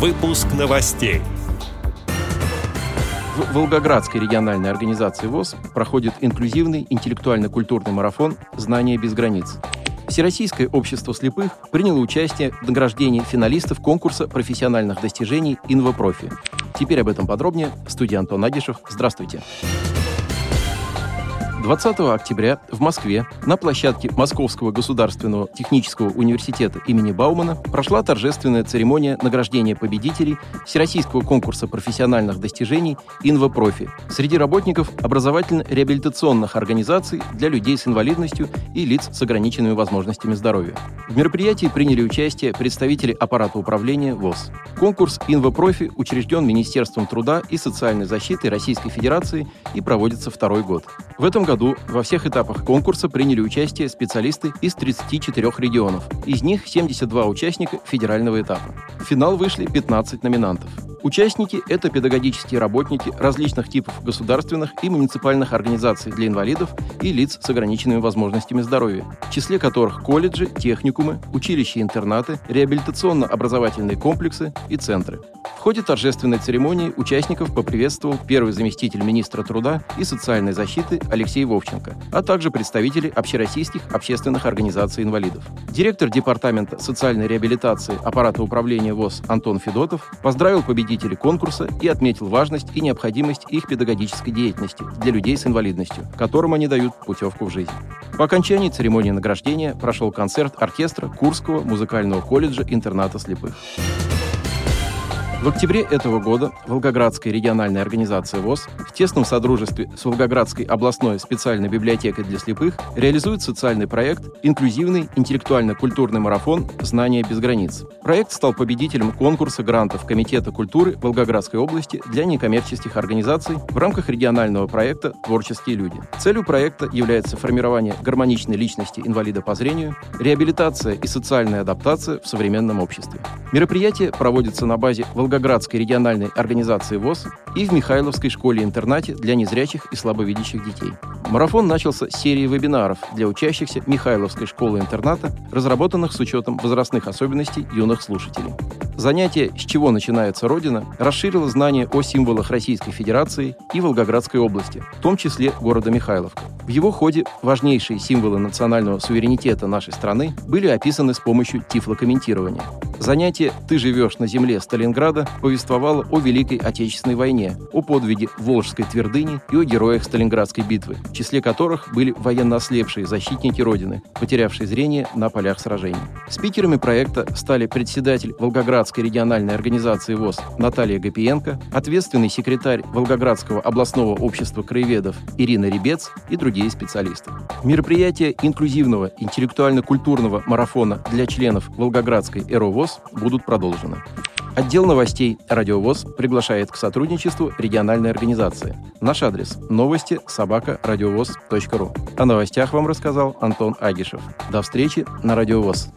Выпуск новостей. В Волгоградской региональной организации ВОЗ проходит инклюзивный интеллектуально-культурный марафон «Знания без границ». Всероссийское общество слепых приняло участие в награждении финалистов конкурса профессиональных достижений «Инвопрофи». Теперь об этом подробнее. Студия Антон Агишев. Здравствуйте. 20 октября в Москве на площадке Московского государственного технического университета имени Баумана прошла торжественная церемония награждения победителей Всероссийского конкурса профессиональных достижений «Инвопрофи» среди работников образовательно-реабилитационных организаций для людей с инвалидностью и лиц с ограниченными возможностями здоровья. В мероприятии приняли участие представители аппарата управления ВОЗ. Конкурс «Инвопрофи» учрежден Министерством труда и социальной защиты Российской Федерации и проводится второй год. В этом году во всех этапах конкурса приняли участие специалисты из 34 регионов. Из них 72 участника федерального этапа. В финал вышли 15 номинантов. Участники – это педагогические работники различных типов государственных и муниципальных организаций для инвалидов и лиц с ограниченными возможностями здоровья, в числе которых колледжи, техникумы, училища-интернаты, реабилитационно-образовательные комплексы и центры. В ходе торжественной церемонии участников поприветствовал первый заместитель министра труда и социальной защиты Алексей Вовченко, а также представители общероссийских общественных организаций инвалидов. Директор Департамента социальной реабилитации аппарата управления ВОЗ Антон Федотов поздравил победителей конкурса и отметил важность и необходимость их педагогической деятельности для людей с инвалидностью, которым они дают путевку в жизнь. По окончании церемонии награждения прошел концерт оркестра Курского музыкального колледжа интерната слепых. В октябре этого года Волгоградская региональная организация ВОЗ в тесном содружестве с Волгоградской областной специальной библиотекой для слепых реализует социальный проект «Инклюзивный интеллектуально-культурный марафон «Знания без границ». Проект стал победителем конкурса грантов Комитета культуры Волгоградской области для некоммерческих организаций в рамках регионального проекта «Творческие люди». Целью проекта является формирование гармоничной личности инвалида по зрению, реабилитация и социальная адаптация в современном обществе. Мероприятие проводится на базе Волгоградской Волгоградской региональной организации ВОЗ и в Михайловской школе-интернате для незрячих и слабовидящих детей. Марафон начался с серии вебинаров для учащихся Михайловской школы-интерната, разработанных с учетом возрастных особенностей юных слушателей. Занятие «С чего начинается Родина» расширило знания о символах Российской Федерации и Волгоградской области, в том числе города Михайловка. В его ходе важнейшие символы национального суверенитета нашей страны были описаны с помощью тифлокомментирования. Занятие «Ты живешь на земле Сталинграда» повествовало о Великой Отечественной войне, о подвиге Волжской твердыни и о героях Сталинградской битвы, в числе которых были военно ослепшие защитники Родины, потерявшие зрение на полях сражений. Спикерами проекта стали председатель Волгоградской региональной организации ВОЗ Наталья Гапиенко, ответственный секретарь Волгоградского областного общества краеведов Ирина Ребец и другие специалисты. Мероприятия инклюзивного интеллектуально-культурного марафона для членов Волгоградской ЭРОВОЗ ВОЗ будут продолжены. Отдел новостей «Радиовоз» приглашает к сотрудничеству региональной организации. Наш адрес – новости собака радиовоз.ру. О новостях вам рассказал Антон Агишев. До встречи на «Радиовоз».